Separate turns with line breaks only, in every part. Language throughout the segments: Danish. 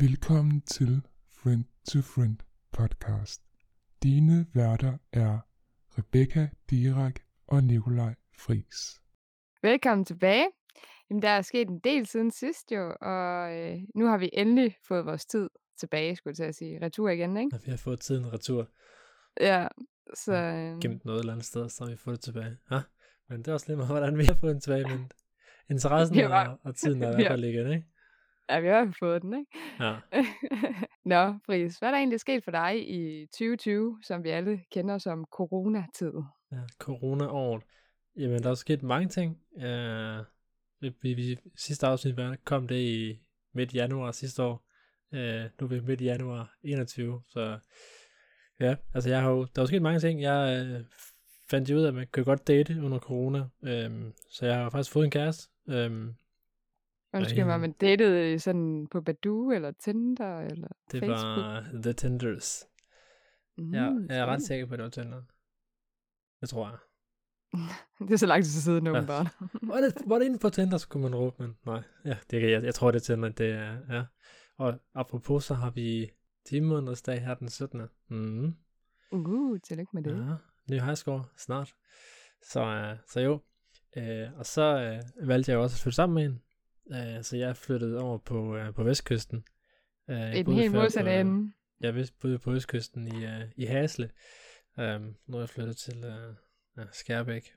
Velkommen til Friend to Friend podcast. Dine værter er Rebecca Dirak og Nikolaj Fris.
Velkommen tilbage. Jamen, der er sket en del siden sidst jo, og øh, nu har vi endelig fået vores tid tilbage, skulle jeg til at sige. Retur igen, ikke?
Ja, vi har fået tiden retur.
Ja, så... Øh,
Gemt noget eller andet sted, så har vi fået det tilbage. Ja, men det er også lidt meget, hvordan vi har fået den tilbage, men interessen
Vi har-
og, og tiden er i hvert fald igen, ikke?
Ja, vi har fået den, ikke?
Ja.
Nå, Friis, hvad er der egentlig sket for dig i 2020, som vi alle kender som coronatid?
ja corona-året. Jamen, der er sket mange ting. Uh, vi, vi, vi, sidste afsnit kom det i midt januar sidste år. Uh, nu er vi midt i januar 21, så ja, altså jeg har jo, der er jo sket mange ting. Jeg uh, fandt jo ud af, at man kan godt date under corona, um, så jeg har faktisk fået en kæreste. Um,
Undskyld mig, men datede sådan på Badoo eller Tinder eller
det
Facebook?
var The Tenders.
Mm,
Ja, jeg er ret sikker på, at det var Tinder. Det tror jeg.
Det er så lang tid siden,
Ja.
åbenbart.
Var det, var det inde på Tinder, så kunne man råbe, men nej. Ja, det jeg, jeg tror, det er Tinder, det er, ja. Og apropos, så har vi 10 måneders dag her den 17. Mm.
Uh, tillykke med det.
Ja, ny high score snart. Så, uh, så jo. Uh, og så uh, valgte jeg også at flytte sammen med en. Uh, så jeg flyttede over på, uh, på Vestkysten.
I den helt modsatte ende.
Jeg boede på Østkysten i, uh, i Hasle. Um, nu er jeg flyttet til ja, Skærbæk,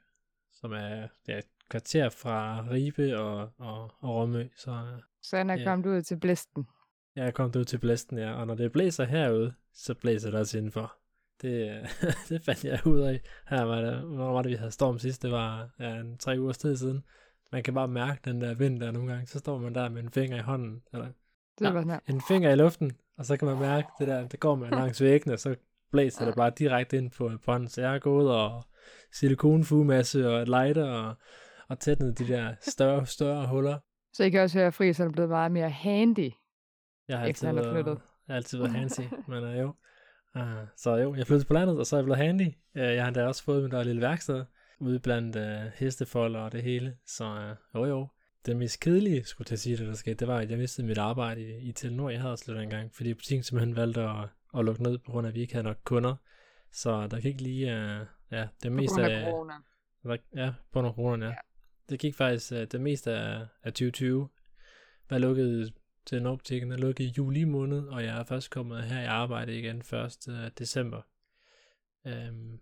som er ja, et kvarter fra Ribe og, og, og Rømø. Så uh,
Så han er
Ja.
kommet ud til blæsten.
jeg er kommet ud til blæsten, ja. Og når det blæser herude, så blæser det også indenfor. Det, øh, det fandt jeg ud af. Her var det, hvornår var det, vi havde storm sidst? Det var ja, en tre uger tid siden. Man kan bare mærke den der vind der nogle gange. Så står man der med en finger i hånden, eller
Det
Ja.
var her.
en finger i luften, og så kan man mærke det der, det går man langs væggene, så blæser det bare direkte ind på, på hånden. Så jeg har gået og silikonfugemasse og et lighter og, og tætnet de der større, større huller.
Så I kan også høre, at Friis er blevet meget mere handy.
Jeg har altid været,
flyttet.
jeg har altid været handy, men uh, jo. Uh, så jo, jeg flyttede på landet, og så er jeg blevet handy. Uh, jeg har da også fået mit lille værksted, ude blandt uh, hestefolder og det hele. Så uh, jo jo. Det mest kedelige, skulle jeg sige, det der skete, det var, at jeg mistede mit arbejde i, i Telenor. Jeg havde lidt engang, fordi butikken simpelthen valgte at, at lukke ned, på grund af, at vi ikke havde nok kunder. Så der gik lige, uh, ja, det
På
meste
grund af
af,
corona.
der- Ja, på nogle corona, ja.
Ja.
Det gik faktisk uh, det meste af, af 2020. Var lukket til en butikken er lukket i juli måned, og jeg er først kommet her i arbejde igen 1. øh, december. Øhm,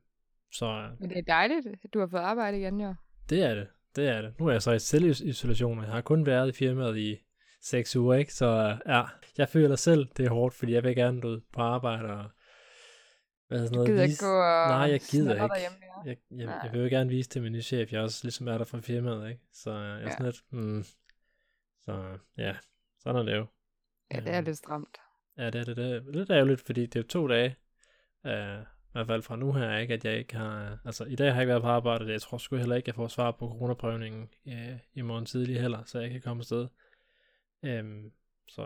så
Men det er dejligt, at du har fået arbejde igen, jo.
det er det. Det er det. Nu er jeg så i selvisolation, og jeg har kun været i firmaet i 6 uger, ikke? Så øh, ja, jeg føler selv, det er hårdt, fordi jeg vil gerne ud på arbejde og hvad sådan
Du
noget,
gider ikke
vise-
gå og
Nej, jeg gider ikke. jeg, jeg,
Nej.
jeg vil jo gerne vise til min nye chef, jeg også ligesom er der fra firmaet, ikke? Så øh, jeg er
Ja.
sådan lidt, mm, så ja, sådan er det jo.
Ja, det er lidt stramt.
Ja, det er det. Det er lidt ærgerligt, fordi det er jo to dage, øh, i hvert fald fra nu her, ikke, at jeg ikke har, altså i dag har jeg ikke været på arbejde, jeg tror sgu heller ikke, jeg får svar på coronaprøvningen øh, i morgen tidlig heller, så jeg kan komme afsted. Øhm, så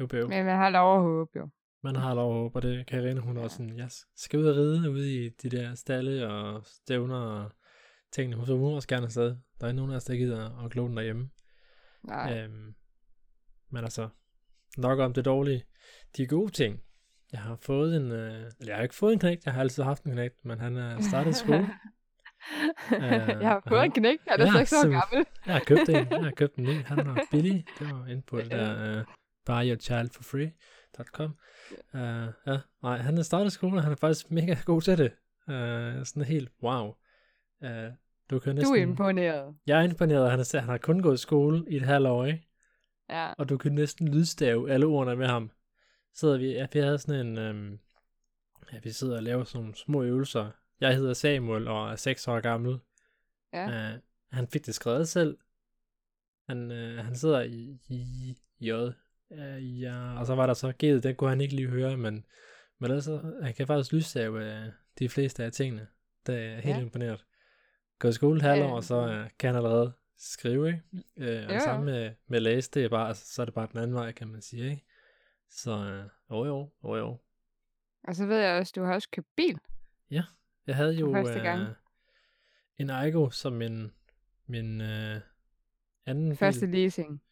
jo, jo.
Men man har lov at håbe, jo.
Man har lov at håbe, og det kan Irene, hun er også sådan, jeg skal ud og ride ude i de der stalle og stævner og tingene. Hun så hun også gerne afsted. Der er ikke nogen af os, der gider at glo den derhjemme.
Nej.
Øhm, men altså, nok om det dårlige. De gode ting. Jeg har fået en, øh, jeg har ikke fået en knægt, jeg har altid haft en knægt, men han er startet i skole.
jeg har fået en knæk, jeg er
Ja,
6 år gammel.
Jeg har købt en, jeg har købt en ny, han var billig. Det var inde på det der uh, buyyourchildforfree.com. Uh, ja, nej, han er startet i skole, og han er faktisk mega god til det. Uh, sådan helt, wow. Uh, du kan
Du
næsten...
er imponeret.
Jeg er imponeret, han, er, han har kun gået i skole i et halvt år, ikke?
Ja.
og du kan næsten lydstave alle ordene med ham. Sidder vi, ja, vi havde sådan en, øhm, ja, vi sidder og laver sådan nogle små øvelser. Jeg hedder Samuel og er 6 år gammel.
Ja.
Uh, han fik det skrevet selv. Han, uh, han sidder i, i J. Uh, ja, og så var der så G'et, den kunne han ikke lige høre, men, men altså, han kan faktisk lydstave uh, de fleste af tingene. Det er helt
Ja.
imponeret. Gå i skole et halvt år,
Ja.
og så uh, kan han allerede skrive, ikke? Øh, og
Jo,
det samme med, med læse, det er bare, altså, så er det bare den anden vej, kan man sige, ikke? Så øh, jo jo, jo jo.
Og så ved jeg også, du har også købt bil.
Jeg havde jo øh, en Aigo som min, min øh, anden
Første
bil.
leasing.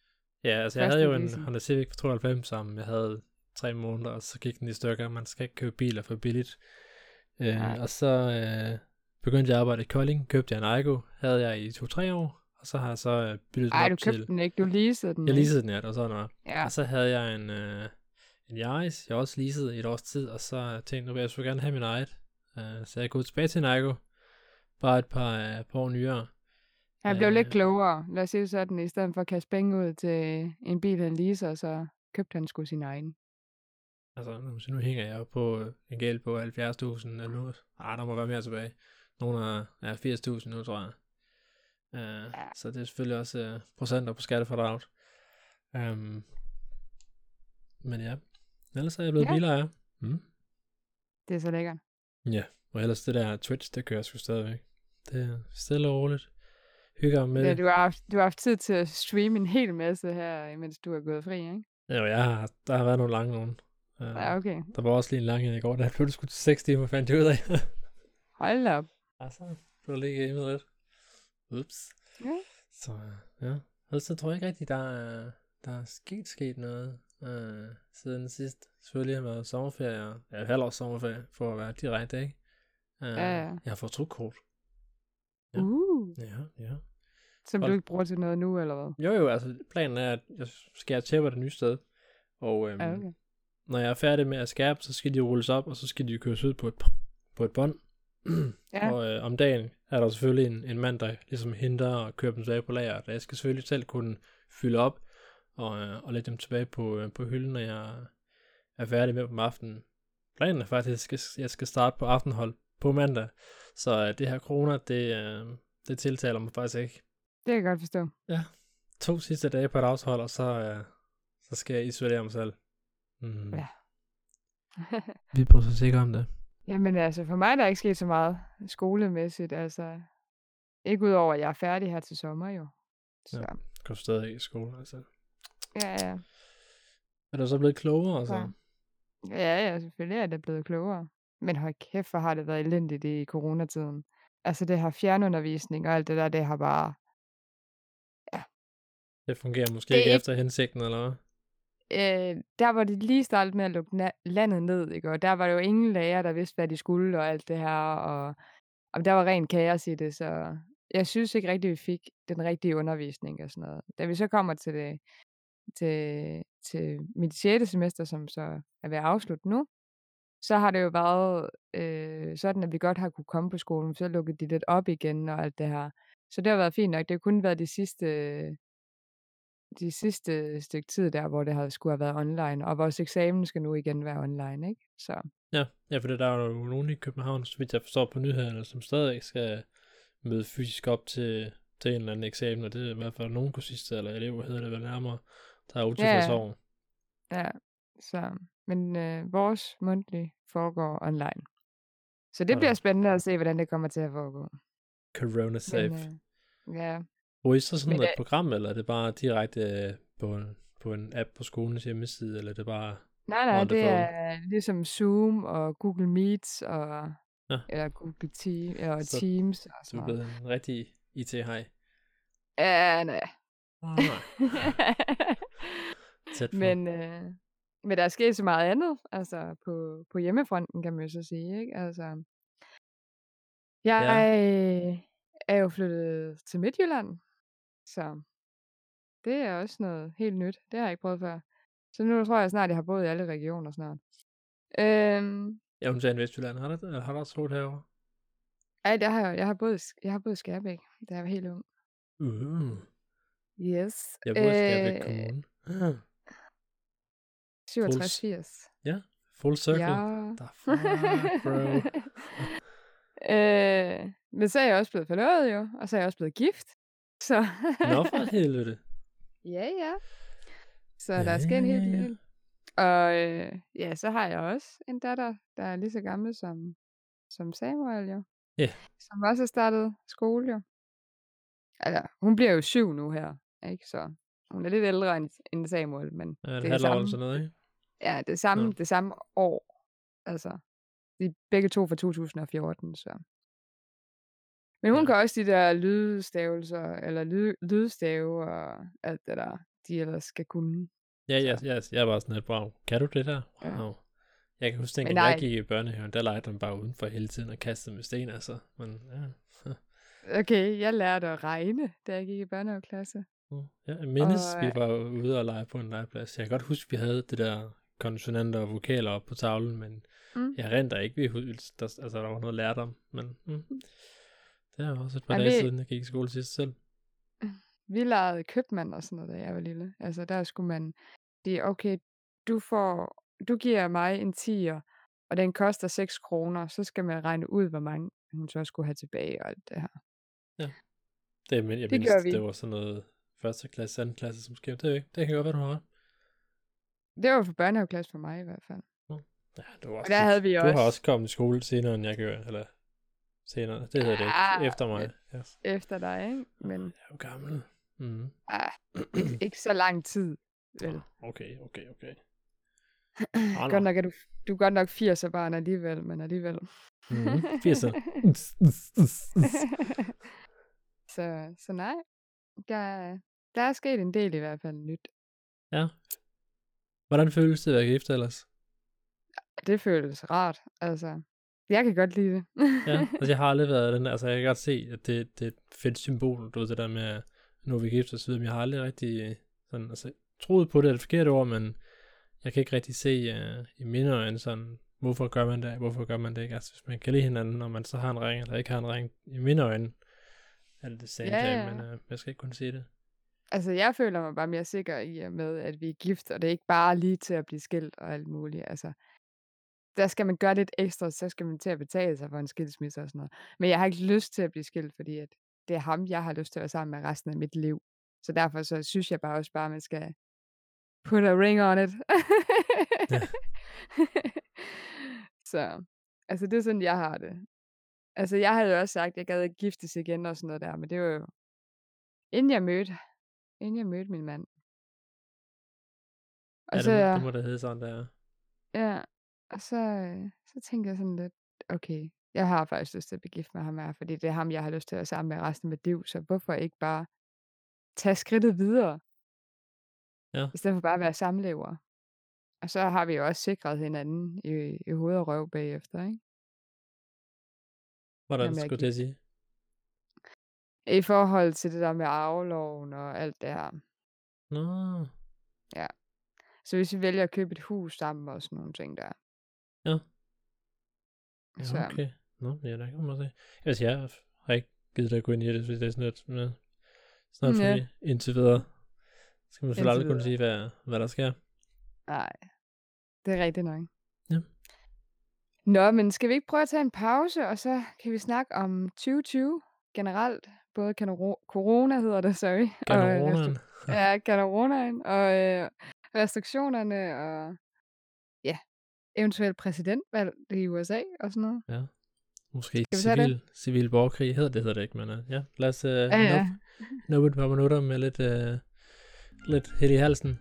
Ja, altså jeg
Første
havde jo en
leasing.
Honda Civic for 92, som jeg havde tre måneder, og så gik den i stykker. Man skal ikke købe biler for billigt. Øh,
Nej.
og så øh, begyndte jeg at arbejde i Kolding, købte jeg en Aygo, havde jeg i to-tre år, og så har jeg så øh, byttet den
Ej,
op
du købte
til...
den ikke, du leasede den.
Jeg leasede den, ja, var sådan noget.
Ja,
Og så havde jeg en, øh, en Yaris, jeg også leasede i et års tid, og så tænkte jeg, nu vil jeg så gerne have min eget. Øh, så jeg er gået tilbage til Aygo, bare et par, øh, par år nyere.
han blev
Øh.
lidt klogere. Lad os sige sådan, i stedet for at kaste penge ud til en bil, han leaser, så købte han sgu sin egen.
Altså, nu, så nu hænger jeg på en gæld på 70.000 eller nu. Ah, der må være mere tilbage. Nogle er ja, 80.000 nu, tror jeg. Uh,
Ja.
Så det er selvfølgelig også uh, procenter på skattefradraget. Um, men ja, ellers er jeg blevet
Ja.
bilejer. Mm.
Det er så lækkert.
Ja, og ellers det der Twitch, det kører sgu stadigvæk. Det er stille og roligt. Hygger med
Ja, du, har haft, du har haft tid til at streame en hel masse her, imens du er gået fri, ikke?
Ja, jeg har, der har været nogle lange nogen. Uh,
Ja, okay.
Der var også lige en lang en i går, der blev det sgu til 6 timer, fandt jeg ud af.
Hold op.
Altså, blev det lige gamet lidt. Ups.
Ja.
Så ja, ellers så tror jeg ikke rigtig, der er, der er sket, sket noget øh, siden sidst. Selvfølgelig har været sommerferie, og- ja, halvårs sommerferie, for at være direkte, ikke? Øh,
Ja, ja.
Jeg har fået trukkort. Ja.
Uh,
Ja, ja.
som
Hold-
du ikke bruger til noget nu, eller hvad?
Jo, jo, altså planen er, at jeg skal tæppe det nye sted. Og øhm,
Ja, okay.
når jeg er færdig med at skærpe, så skal de rulles op, og så skal de køres ud på et, på et bånd.
Ja.
Og øh, om dagen er der selvfølgelig en, en mand, der ligesom henter og kører dem tilbage på lager. Jeg skal selvfølgelig selv kunne fylde op og, øh, og lægge dem tilbage på, øh, på hylden, når jeg er færdig med dem om aftenen. Planen er faktisk, at jeg skal starte på aftenhold på mandag. Så øh, det her corona, det, det tiltaler mig faktisk ikke.
Det kan jeg godt forstå.
To sidste dage på et aftenhold, og så, så skal jeg isolere mig selv. Mm.
Ja.
Vi bryder sig sikkert om det.
Jamen altså, for mig er der ikke sket så meget skolemæssigt. Altså, ikke udover, at jeg er færdig her til sommer jo. Så,
Ja. Går stadig i skole, altså.
Ja, ja.
Er du så blevet klogere, altså?
Ja. Ja, ja, selvfølgelig er det blevet klogere. Men hold kæft, hvor har det været elendigt i coronatiden. Altså, det har fjernundervisning og alt det der, det har bare...
Det fungerer måske
Det
ikke efter hensigten, eller hvad?
Øh, der var de lige startet med at lukke na- landet ned, ikke? Og der var jo ingen lærer, der vidste, hvad de skulle og alt det her. Og, og der var ren kaos i det, så jeg synes ikke rigtigt, vi fik den rigtige undervisning og sådan noget. Da vi så kommer til det, til, til mit 6. semester, som så er ved at afslutte nu, så har det jo været øh, sådan, at vi godt har kunne komme på skolen, så lukkede de lidt op igen og alt det her. Så det har været fint nok. Det har kun været de sidste, de sidste stykke tid der, hvor det har skulle have været online, og vores eksamen skal nu igen være online, ikke? Så
Ja, ja, for der er jo nogen i København, så vidt jeg forstår på nyhederne, som stadig skal møde fysisk op til, til en eller anden eksamen, og det er i hvert fald nogen kursister, eller elever hedder det vel nærmere, der er utilfreds
Ja.
over.
ja, så, men øh, vores mundtlig foregår online. Så det bliver
Sådan.
spændende at se, hvordan det kommer til at foregå.
Corona safe.
Men, øh, ja,
så sådan
men,
et
øh,
program, eller er det bare direkte øh, på en, på en app på skolens hjemmeside, eller er det bare...
nej, nej, det er ligesom Zoom og Google Meets og
Ja.
eller Google Team, og
Så
Teams og
Du er blevet en rigtig IT-hej.
Ja, nej.
Ah, nej. Tæt på.
men, øh, men der er sket så meget andet, altså på, på hjemmefronten, kan man jo så sige, ikke? Altså, jeg ja. er jo flyttet til Midtjylland, så det er også noget helt nyt. Det har jeg ikke prøvet før. Så nu tror jeg snart, jeg har boet i alle regioner snart. Øhm,
Ja, hun sagde Vestjylland. Har du, har du også troet herovre?
ej, jeg har, jeg har boet, jeg har boet i Skærbæk, da jeg var helt ung.
Uh,
Yes.
jeg Skærbæk
Øh,
Kommune. Ah,
67-80.
full circle.
Ja.
The fuck, bro.
øh, men så er jeg også blevet forlovet jo, og så er jeg også blevet gift. Så
Nå for helvede.
ja, ja. Så
Ja,
der er sket en
ja,
hel
ja.
del. Og øh, ja, så har jeg også en datter, der er lige så gammel som, som Samuel jo.
Ja.
Som også har startet skole jo. Altså, hun bliver jo syv nu her, ikke? Så hun er lidt ældre end, end Samuel, men
Ja, det
det
er
samme,
sådan noget, ikke?
ja, det samme,
Nå.
det samme år. Altså, de er begge to fra 2014, så. Men hun
Ja.
kan også de der lydstavelser, eller lyd, lydstave og alt det der. de ellers skal kunne.
Ja, ja, ja, jeg er bare sådan lidt, wow, kan du det der?
Ja.
Wow. Jeg kan huske, at jeg gik i børnehaven, der legede man bare udenfor hele tiden og kastede med sten, altså. Men ja,
Okay, jeg lærte at regne, da jeg gik i børnehaveklasse.
Mm. Ja, jeg mindes,
Og,
vi
øh,
var ude og lege på en legeplads. Jeg kan godt huske, vi havde det der konsonanter og vokaler op på tavlen, men
Mm.
jeg renter ikke, vi der, altså, der var noget lært om, men mm. det er også et par
Ej,
dage
vi-
siden, jeg gik i skole sidst selv.
Vi legede købmand og sådan noget, da jeg var lille. Altså, der skulle man... Det er okay, du får... Du giver mig en tiger, og den koster 6 kroner. Så skal man regne ud, hvor mange hun så skulle have tilbage og alt det her.
Det, men jeg
Det
mindes,
gør vi.
det var sådan noget første klasse, anden klasse, som skrev. Det, det kan godt være, du har.
Det var for børnehaveklasse for mig i hvert fald.
Ja,
Og
også,
der havde vi
du
også
har også kommet i skole senere, end jeg gør, eller senere. Det hedder det
Ah,
ikke. Efter mig. Yes.
efter dig, ikke? Men
Jeg er jo gammel. Mm.
ah, ikke, ikke så lang tid, vel?
Okay, okay, okay. Ah.
Godt nok er du, du er godt nok 80'er barn alligevel, men alligevel.
Mm. 80'er.
så, så nej, der, der er sket en del i hvert fald nyt.
Ja. Hvordan føles det at være gift ellers?
Det føles rart, altså. Jeg kan godt lide det.
Ja, altså jeg har aldrig været den der, altså jeg kan godt se, at det, det er et fedt symbol, du ved, det der med, nu er vi gift og så videre, men jeg har aldrig rigtig sådan, altså troet på det, er det forkert ord, men jeg kan ikke rigtig se uh, i mine øjne sådan, hvorfor gør man det, hvorfor gør man det ikke, altså hvis man kan lide hinanden, når man så har en ring, eller ikke har en ring, i mine øjne, er det det same
Ja,
ja, men uh, jeg skal ikke kunne sige det.
Altså, jeg føler mig bare mere sikker i og med, at vi er gift, og det er ikke bare lige til at blive skilt og alt muligt. Altså, der skal man gøre lidt ekstra, så skal man til at betale sig for en skilsmisse og sådan noget. Men jeg har ikke lyst til at blive skilt, fordi at det er ham, jeg har lyst til at være sammen med resten af mit liv. Så derfor så synes jeg bare også bare, at man skal put a ring on it.
Ja.
så, altså det er sådan, jeg har det. Altså jeg havde jo også sagt, at jeg gad ikke giftes igen og sådan noget der, men det var jo, inden jeg mødte, inden jeg mødte min mand. Og
ja,
så,
det, må, det må da hedde sådan, der.
ja, og så, øh, så tænkte jeg sådan lidt, okay, jeg har faktisk lyst til at blive gift med ham her, fordi det er ham, jeg har lyst til at være sammen med resten af mit liv, så hvorfor ikke bare tage skridtet videre,
Ja.
i stedet for bare at være samlever. Og så har vi jo også sikret hinanden i, i hoved og røv bagefter, ikke?
Hvordan
Jamen,
skulle det sige?
I forhold til det der med arveloven og alt det her.
Nå,
Så hvis vi vælger at købe et hus sammen og sådan nogle ting der.
Ja.
Så,
ja, okay. Nå, ja, der kan man se. Altså, jeg har ikke givet dig at gå ind i det, fordi det er sådan lidt med, snart for
Ja.
indtil videre. Så skal man selvfølgelig aldrig kunne sige, hvad, hvad der sker.
nej, det er rigtigt nok.
Ja.
Nå, men skal vi ikke prøve at tage en pause, og så kan vi snakke om 2020 generelt. Både kanoro- corona hedder det, sorry. og, øh,
Coronaen.
restri- Ja, coronaen og øh, restriktionerne og ja, eventuelt præsidentvalg i USA og sådan noget.
Ja. Måske civil, civil borgerkrig hedder det, hedder det ikke, men uh, ja, lad os uh,
Ja, ja.
nå et par minutter med lidt, uh, lidt held i halsen.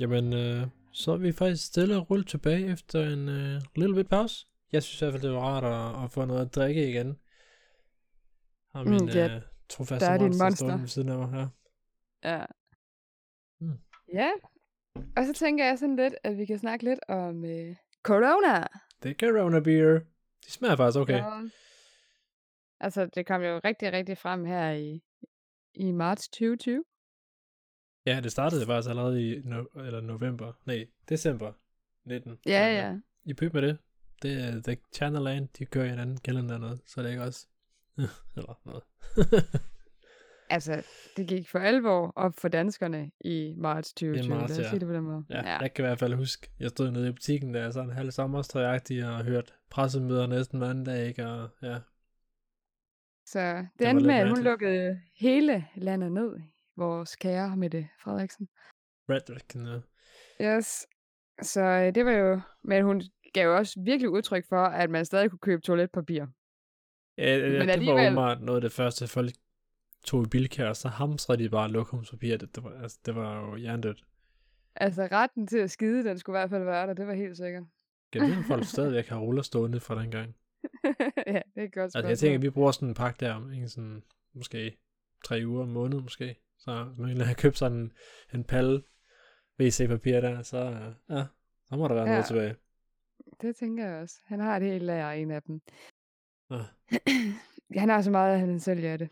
Jamen, øh, så er vi faktisk stille og roligt tilbage efter en øh, lille bit pause. Jeg synes i hvert fald, det var rart at, at få noget at drikke igen. Har
Mm,
min
ja,
øh, trofaste
er din
monster,
monster.
stående ved siden af mig her.
Ja.
Mm.
Ja. Og så tænker jeg sådan lidt, at vi kan snakke lidt om øh, corona.
Det er Corona Beer. De smager faktisk okay.
Ja. Altså, det kom jo rigtig, rigtig frem her i, i marts 2020.
Ja, det startede faktisk allerede i no- eller november. Nej, december 19.
Ja,
Men, øh,
ja.
I pyt med det. Det er The Channel Land, de kører i en anden kalender noget, så er det ikke også. eller noget.
altså, det gik for alvor op for danskerne i marts 2020.
marts,
lad os
ja.
sige det på den måde.
Ja, jeg kan i hvert fald huske, jeg stod nede i butikken der, sådan halv sommerstrøjagtig, og hørt pressemøder næsten hver anden dag, ikke? Og ja,
Så det, endte med, at hun lukkede hele landet ned. Vores kære Mette Frederiksen.
Ja.
Yes. Så øh, det var jo... Men hun gav jo også virkelig udtryk for, at man stadig kunne købe toiletpapir.
Ja, ja,
Men
det var
alligevel-
åbenbart noget af det første, folk tog i bilkær, og så hamstrede de bare lokumspapir. Det, det, var, altså, det var jo hjernedødt.
Altså, retten til at skide, den skulle i hvert fald være der. Det var helt sikkert.
Kan vide, om folk stadigvæk har ruller stående fra den gang?
ja, det er godt
Altså,
spørgsmål.
jeg tænker, at vi bruger sådan en pakke der om ikke sådan, måske tre uger om måned måske. Så hvis man have købt sådan en, en palle WC-papir der, så, ja, så må der være ja.
Ja.
noget tilbage.
Det tænker jeg også. Han har et helt lager, en af dem.
Nå.
han har så meget, at han sælger det.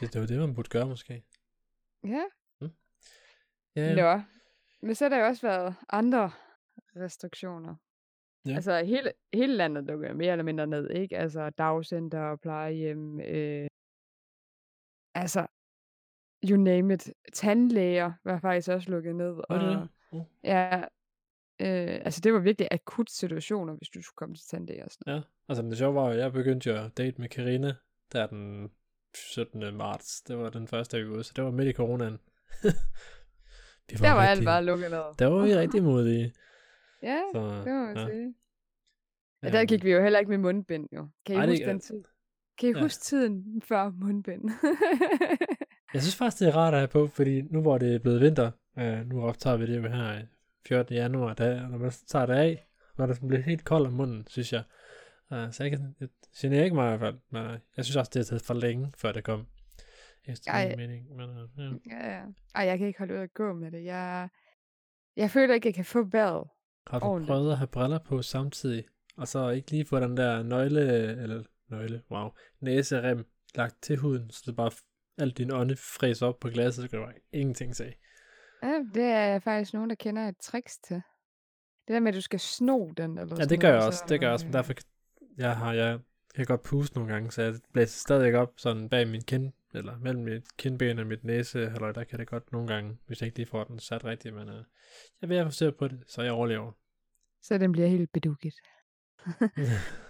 Det, det var det, man burde gøre måske.
ja,
Ja,
Nå. Men så har der jo også været andre restriktioner.
Ja.
Altså hele, hele landet lukker mere eller mindre ned, ikke? Altså dagcenter og plejehjem. Øh, altså, you name it. Tandlæger var faktisk også lukket ned.
Var det
og,
det? Uh.
Ja, øh, altså det var virkelig akut situationer, hvis du skulle komme til tandlæge og sådan.
Ja, altså det sjove var jo, at jeg begyndte jo at date med Karina der den 17. marts. Det var den første uge, så det var midt i coronaen. Vi
Der var alt
rigtig-
bare lukket ned.
Der var vi rigtig modige.
Ja,
Så,
det må man
ja.
sige. Ja, der gik vi jo heller ikke med mundbind, jo. Kan I
Ej, det-
huske den tid? Kan I
ja.
huske tiden før mundbind?
Jeg synes faktisk, det er rart at have på, fordi nu hvor det er blevet vinter, øh, nu optager vi det jo her i 14. januar, der, når man tager det af, når det bliver helt koldt om munden, synes jeg. Uh, så jeg kan, det generer ikke mig i hvert fald, men øh, jeg synes også, det har taget for længe, før det kom. Efter
Ej.
min mening, men uh, ja.
ja, ja. Ej, jeg kan ikke holde ud at gå med det. Jeg, jeg føler ikke, jeg kan få vejret.
Har du
Ordentligt.
prøvet at have briller på samtidig, og så ikke lige få den der nøgle, eller nøgle, wow, næserem lagt til huden, så det bare alt din ånde fræser op på glasset, så kan du bare ingenting se.
Ja, det er faktisk nogen, der kender et tricks til. Det der med, at du skal sno den. Eller
Ja, det gør jeg også,
så,
det gør jeg også, men
øh,
derfor jeg har, jeg kan godt puste nogle gange, så jeg blæser stadig op sådan bag min kind, eller mellem mit kindben og mit næse, eller der kan det godt nogle gange, hvis jeg ikke lige får den sat rigtigt, men uh, jeg vil fokusere på det, så jeg overlever.
Så den bliver helt bedukket.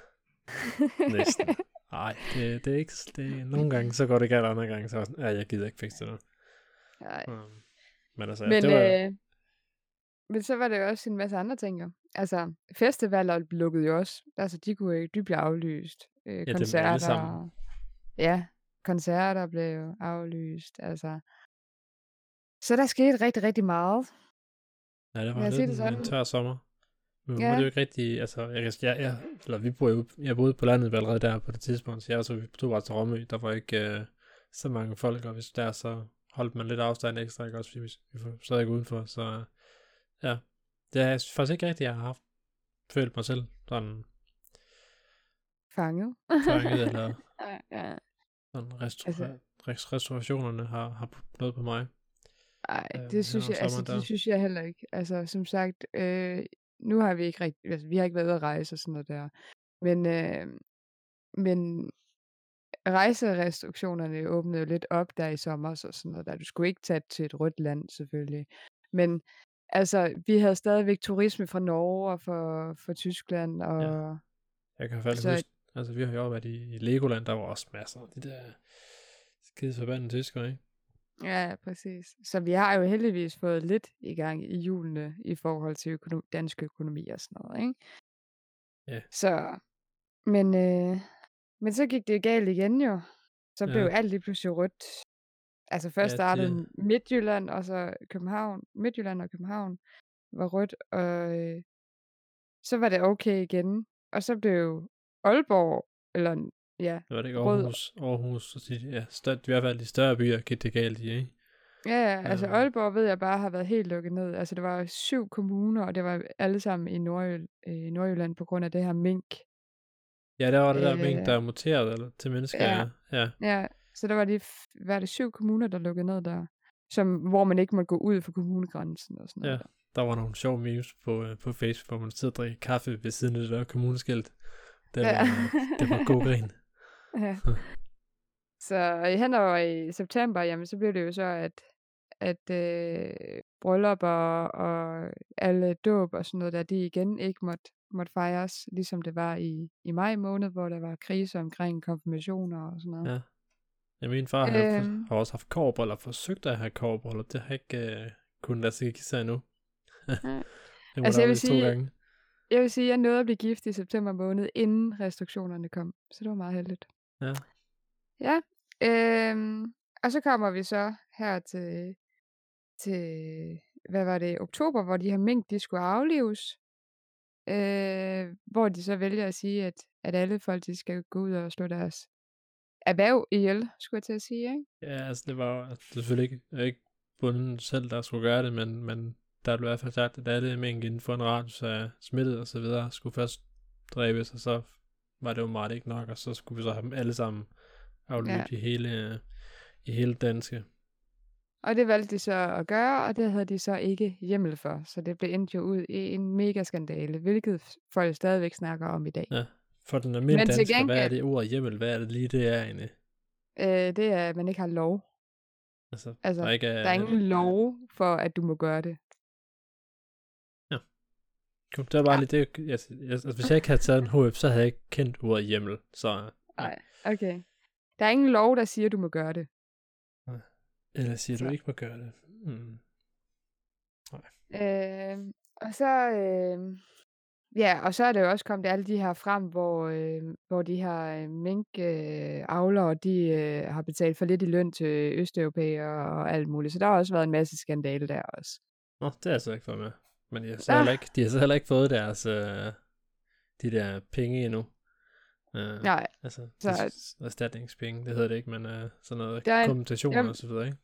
Næsten. Nej, det, det er ikke, det, nogle gange så går det galt, andre gange så, er jeg sådan, ja, jeg gider ikke fikse det nu.
Nej.
Um, men altså,
Men,
det var,
øh, men så var det jo også en masse andre ting. Jo. Altså, festivaler lukkede jo også. Altså, de, kunne, ikke- de blev aflyst. Øh,
alle
koncerter. Ja, koncerter blev aflyst. Altså. Så der skete rigtig, rigtig meget.
ja, det var lidt
det
en, en
sådan.
tør sommer. Men ja. Det jo ikke rigtig, altså, jeg, jeg, jeg, eller vi boede jeg boede på landet allerede der på det tidspunkt, så jeg så vi tog bare til Rommø, der var ikke øh, så mange folk, og hvis der så holdt man lidt afstand ekstra, ikke også, fordi vi, vi var stadig udenfor, så øh, ja, det er faktisk ikke rigtigt, jeg har haft, følt mig selv sådan
Fanget.
fanget, eller
ja,
sådan restau-
Altså-
rest- restaurationerne har, har noget på mig.
Ej,
Øh,
det synes
om
jeg, altså,
sommeren der.
det synes jeg heller ikke. Altså, som sagt, øh, nu har vi ikke rigtig, altså, vi har ikke været ude at rejse og sådan noget der. Men, øh, men rejserestriktionerne åbnede jo lidt op der i sommer, så sådan noget der. Du skulle ikke tage til et rødt land, selvfølgelig. Men altså, vi havde stadigvæk turisme fra Norge og fra, fra Tyskland, og ja.
Jeg kan faktisk
Så-
huske, altså vi har jo været i, i Legoland, der var også masser af de der skide forbandede tyskere, ikke?
Ja, præcis. Så vi har jo heldigvis fået lidt i gang i julene i forhold til økono- dansk økonomi og sådan noget, ikke?
Ja.
Så, men, øh, men så gik det galt igen jo. Så blev
Ja.
alt lige pludselig rødt. Altså først
Ja,
startede
det-
Midtjylland, og så København. Midtjylland og København var rødt, og øh, så var det okay igen. Og så blev Aalborg, eller ja,
Det var det ikke
Rød-
Aarhus, Aarhus og de, ja, større, i hvert fald de større byer gik det galt i, ikke?
Ja, ja, altså
Øhm.
Aalborg ved jeg bare har været helt lukket ned. Altså det var syv kommuner, og det var alle sammen i Nordjy- øh, Nordjylland på grund af det her mink.
Ja, der var det der
Øh,
mink, der er muteret eller, til mennesker,
ja.
ja. ja.
Ja, så der var de, var det syv kommuner, der lukkede ned der. Som, hvor man ikke måtte gå ud for kommunegrænsen og sådan noget.
Ja. Der var nogle sjove memes på, øh, på Facebook, hvor man sidder og drikker kaffe ved siden af det der kommuneskilt. Det var,
Ja.
det var god grin.
Ja. Så hen over i september, jamen så blev det jo så, at, at øh, bryllupper og alle dåb og sådan noget der, de igen ikke måtte, måtte fejres, ligesom det var i, i maj måned, hvor der var krise omkring konfirmationer og sådan noget.
Ja. Ja, min far har,
Øhm.
har også haft kårbryllup, forsøgt at have kårbryllup. Det har ikke øh, kunnet lade sig give sig endnu. Det
Altså, jeg vil
to
sige-
gange.
Jeg vil sige, at jeg nåede at blive gift i september måned, inden restriktionerne kom. Så det var meget heldigt.
Ja.
Ja. Øhm, og så kommer vi så her til, til, hvad var det, oktober, hvor de her mink, de skulle aflives. Øh, hvor de så vælger at sige, at, at alle folk, de skal gå ud og slå deres erhverv ihjel, skulle jeg til at sige, ikke?
Ja, altså det var det selvfølgelig ikke, ikke bunden selv, der skulle gøre det, men, men der blev i hvert fald sagt, at alle mink inden for en radius af smittet og så videre, skulle først dræbes, og så var det jo meget ikke nok, og så skulle vi så have dem alle sammen afløbet
Ja.
i hele, i hele danske.
Og det valgte de så at gøre, og det havde de så ikke hjemmel for. Så det blev endt jo ud i en mega skandale, hvilket folk stadigvæk snakker om i dag.
Ja. For den almindelige dansker, hvad er
gengæld-
det ord hjemmel? Hvad er det lige, det er egentlig?
Øh, det er, at man ikke har lov.
Altså,
Altså,
der ikke er,
Der er ingen lov for, at du må gøre det.
Det var bare
Ja.
lige det. Jeg, jeg, altså, hvis jeg ikke havde taget en HF, så havde jeg ikke kendt ordet hjemmel. Så,
Nej, okay. Der er ingen lov, der siger, at du må gøre det.
eller siger du
Så.
ikke må gøre det. Hmm.
Øh, og så, øh, ja, og så er det jo også kommet alle de her frem, hvor, øh, hvor de her øh, mink-avlere, øh, avlere, de øh, har betalt for lidt i løn til østeuropæere og alt muligt. Så der har også været en masse skandale der også.
Nå, det har jeg så ikke fået med. Men de har så,
Ah.
heller ikke, de har så heller ikke fået deres, øh, de der penge endnu. Øh,
Nej,
Altså,
så-
så... erstatningspenge, det hedder det ikke, men øh, sådan noget
Der er en-
kompensation
jamen-
og så videre, ikke?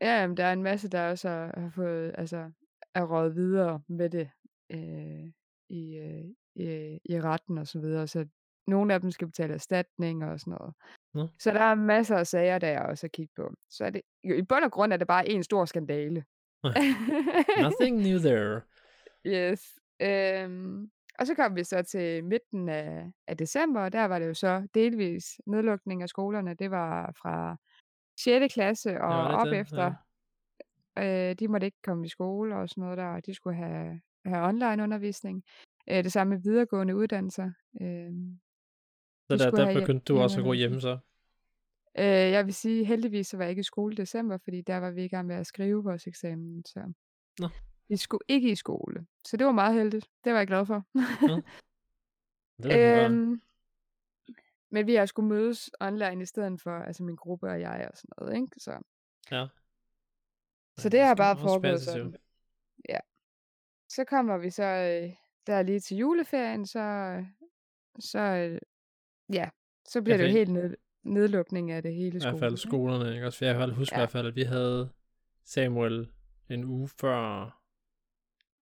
ja, jamen, der er en masse, der også har, har fået, altså, er røget videre med det øh, i, øh, i, i retten og så videre. Så nogle af dem skal betale erstatning og sådan noget.
Nå.
Så der er masser af sager, der er også at kigge på. Så er det, jo, i bund og grund er det bare en stor skandale.
Nothing new there.
Yes. Øhm, og så kom vi så til midten af, af december, og der var det jo så delvis nedlukning af skolerne. Det var fra 6. klasse og
det
op
det?
efter. Øh, de måtte ikke komme i skole og sådan noget der, og de skulle have, have online undervisning. Øh, det samme med videregående uddannelser. Øh,
Så
de
der, der begyndte du også at gå hjemme så?
Øh, jeg vil sige, heldigvis så var jeg ikke i skole i december, fordi der var vi i gang med at skrive vores eksamen, så
Nå.
Vi skulle ikke i skole. Så det var meget heldigt. Det var jeg glad for.
Det var øh,
øhm, men vi har skulle mødes online i stedet for, altså min gruppe og jeg og sådan noget, ikke? Så,
ja.
så det har bare foregået sådan. Ja. Så kommer vi så øh, der lige til juleferien, så, så øh, ja, så bliver det jo helt ned, nedlukning af det hele
I hvert
skolen.
fald skolerne, ikke? Også, jeg kan huske
Ja.
i hvert fald, at vi havde Samuel en uge før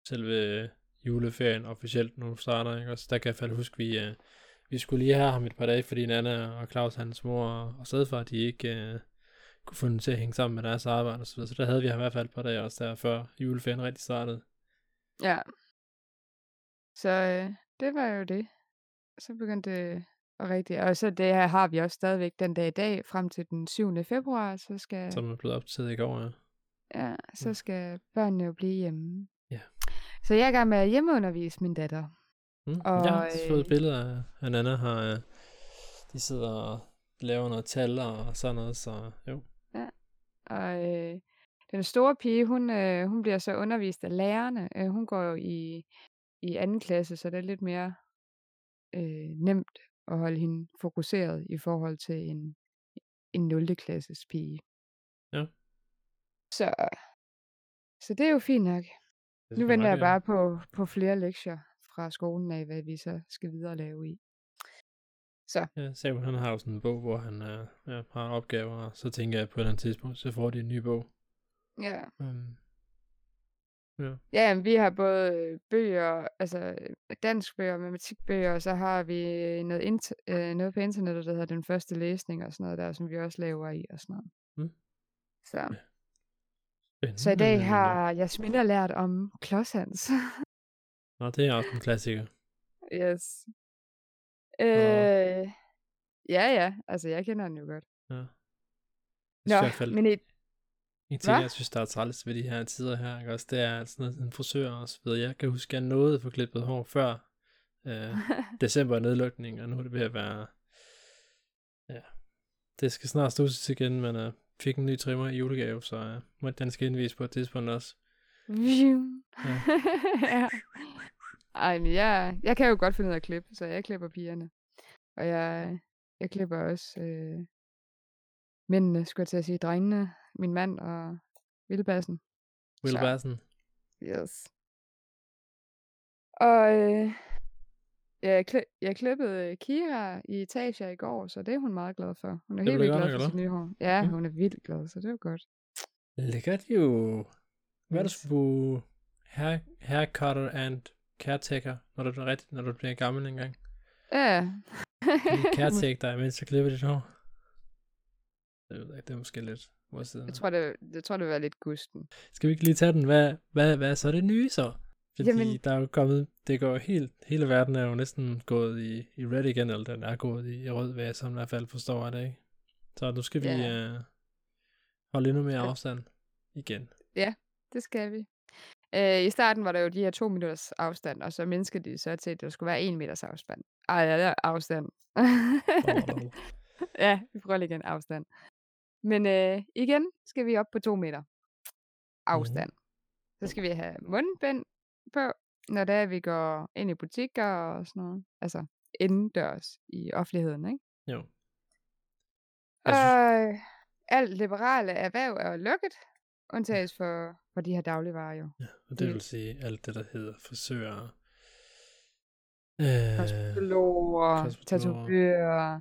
selve juleferien officielt nu starter, ikke? Også der kan jeg fald huske, vi, uh, vi skulle lige have ham et par dage, fordi Nana og Claus, hans mor og, og stedfar, de ikke uh, kunne den til at hænge sammen med deres arbejde og så videre. Så der havde vi ham i hvert fald et par dage også der, før juleferien rigtig startede.
Ja. Så øh, det var jo det. Så begyndte det at rigtig. Og så det her har vi også stadigvæk den dag i dag, frem til den 7. februar, så skal,
Som er blevet optaget i går, ja.
ja, så
Mm.
skal børnene jo blive hjemme.
Ja.
Så jeg er i gang med at hjemmeundervise min datter.
Mm.
Og,
jeg har også fået
øh,
et billede af, Nana har, øh, de sidder og laver noget tal og sådan noget, så jo.
Og øh, den store pige, hun, øh, hun bliver så undervist af lærerne. Øh, hun går jo i, i anden klasse, så det er lidt mere øh, nemt at holde hende fokuseret i forhold til en, en 0. klasses pige.
Ja.
Så, så det er jo fint nok. Nu venter jeg bare på, på flere lektier fra skolen af, hvad vi så skal videre lave i. Så,
Ja, Samuel han har jo sådan en bog, hvor han øh, ja, har opgaver, og så tænker jeg på et eller andet tidspunkt, så får de en ny bog.
ja.
Um, ja.
Ja, men vi har både bøger, altså danskbøger, matematikbøger, og så har vi noget, int- øh, noget på internettet, der hedder den første læsning og sådan noget der, som vi også laver i og sådan noget.
Mm.
Så,
Spændende.
så i dag har Jasmina lært om klodshans.
Nå, det er også en klassiker.
yes. Øh, ja, ja, altså jeg kender den jo godt.
Ja. Nå, i hvert fald,
men et,
en ting,
Hva?
jeg synes, der er træls ved de her tider her, ikke? Også, det er sådan noget, en frisør og så videre. Jeg kan huske, at jeg nåede få klippet hår før øh, december nedlukning, og nu er det ved at være, ja, det skal snart stå igen, men uh, fik en ny trimmer i julegave, så uh, må den skal indvise på et tidspunkt også. Ja.
ja. Ej, men jeg, jeg kan jo godt finde ud af at klippe, så jeg klipper pigerne. Og jeg, jeg klipper også øh, mændene, skulle jeg til at sige, drengene, min mand og Vildbassen.
Will
Så.
Bassen.
Yes. Og øh, jeg, kli- jeg klippede Kira i etager i går, så det er hun meget glad for. Hun er
Det
helt vildt glad for sit nye hår. Ja,
Mm.
hun er vildt glad, så det er godt.
Lækkert jo. Hvad er du skulle bruge hair, haircutter and caretaker, når du, rigtig, når du bliver gammel engang?
Ja.
Lige caretake dig, mens jeg klipper dit hår. Det ved jeg ikke, det er måske lidt hvor siden.
jeg tror, det, jeg tror, det vil være lidt gusten.
Skal vi ikke lige tage den? Hvad, hvad, hvad er så det nye så? Fordi Jamen... Der er jo kommet, det går helt, hele verden er jo næsten gået i, i red igen, eller den er gået i, i rød, hvad jeg sådan i hvert fald forstår af det, ikke? Så nu skal vi
Ja.
uh, holde endnu mere afstand igen.
Det skal vi. Øh, I starten var der jo de her to minutters afstand, og så mindskede de så til, at der skulle være en meters afstand. Ej, ja, ja, afstand. ja, vi prøver lige igen afstand. Men øh, igen skal vi op på to meter afstand. Mm-hmm. Så skal vi have mundbind på, når det er, vi går ind i butikker og sådan noget. Altså indendørs i offentligheden, ikke?
Jo. Jeg synes,
Øh, alt liberale erhverv er jo lukket, undtages for, for de her dagligvarer jo.
ja, og det vil sige alt det, der hedder frisører, øh,
kosmetologer. tatovører,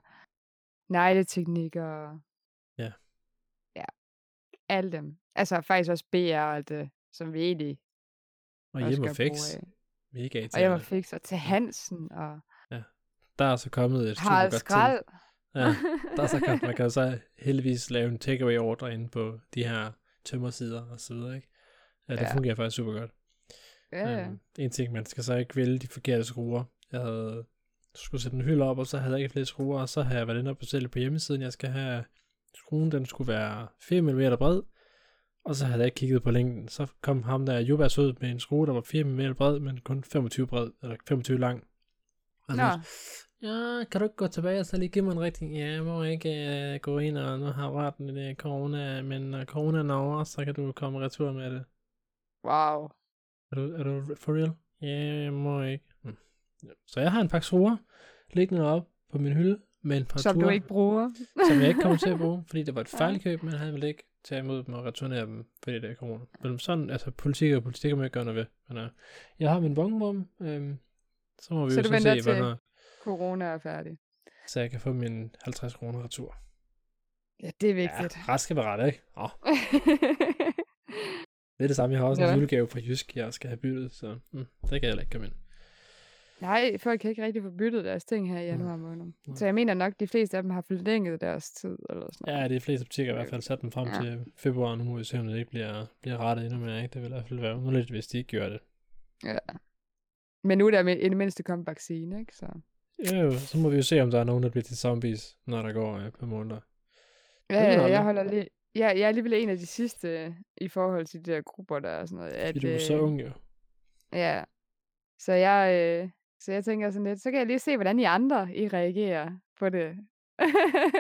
negleteknikker.
Ja.
Ja, alle dem. Altså faktisk også BR og alt det, som vi egentlig
og hjem og fix.
af.
Mega
Og jeg var
irriterende.
fix og til Hansen og
Der er så kommet et super godt
Skrald.
Ja, der er så kommet, man kan så heldigvis lave en takeaway ordre inde på de her tømmersider og så videre, ikke? Ja, det
Ja.
fungerer faktisk super godt.
ja, ja.
Øhm, en ting, man skal så ikke vælge de forkerte skruer. Jeg havde skulle sætte en hylde op, og så havde jeg ikke flere skruer, og så havde jeg været inde og bestille på hjemmesiden. Jeg skal have skruen, den skulle være 4 mm bred, og så havde jeg ikke kigget på længden. Så kom ham der Jubas ud med en skrue, der var 4 mm bred, men kun 25 bred, eller 25 lang. Og
Nå,
ja, kan du ikke gå tilbage og så lige give mig en rigtig, ja, jeg må ikke uh, gå ind og nu har jeg den i corona, men når corona er over, så kan du komme retur med det.
wow.
Er du, er du for real? Ja, jeg må ikke. Hm. Så jeg har en pakke skruer liggende op på min hylde med en par
Som du
ture,
ikke bruger.
som jeg ikke kommer til at bruge, fordi det var et fejlkøb, men han ville ikke tage imod dem og returnere dem, fordi det er corona. Men sådan, altså politik og politik må jeg ikke gøre noget ved. Men uh, jeg har min bongbom, øhm, så må vi
Så
jo så se,
til-
hvornår,
Corona er færdig.
så jeg kan få min 50 kroner retur.
Ja, det er
Ja,
vigtigt.
ret skal være ret, ikke? Oh, det er det samme, jeg har også en
Ja.
julegave fra Jysk, jeg skal have byttet, så mm, det kan jeg heller ikke komme ind.
Nej, folk kan ikke rigtig få byttet deres ting her i januar måned.
Nej.
Så jeg mener nok, de fleste af dem har forlænget deres tid, eller sådan noget.
Ja, de fleste butikker i hvert fald sat den frem
Ja.
ja. til februar. Nu må vi se, om det ikke bliver, bliver rettet endnu mere. Ikke? Det vil i hvert fald være underligt, hvis de ikke gør det.
Men nu er der i det mindste kommet vaccine, ikke? Så.
Jo, jo, så må vi jo se, om der er nogen, der bliver til zombies, når der går øh, på måneder.
Ja, ja, jeg holder lige... Ja, jeg er alligevel en af de sidste øh, i forhold til de der grupper, der er sådan noget. At,
Fordi du er så
øh,
ung, jo.
Ja. Så jeg, øh, så jeg tænker sådan lidt, så kan jeg lige se, hvordan I andre I reagerer på det.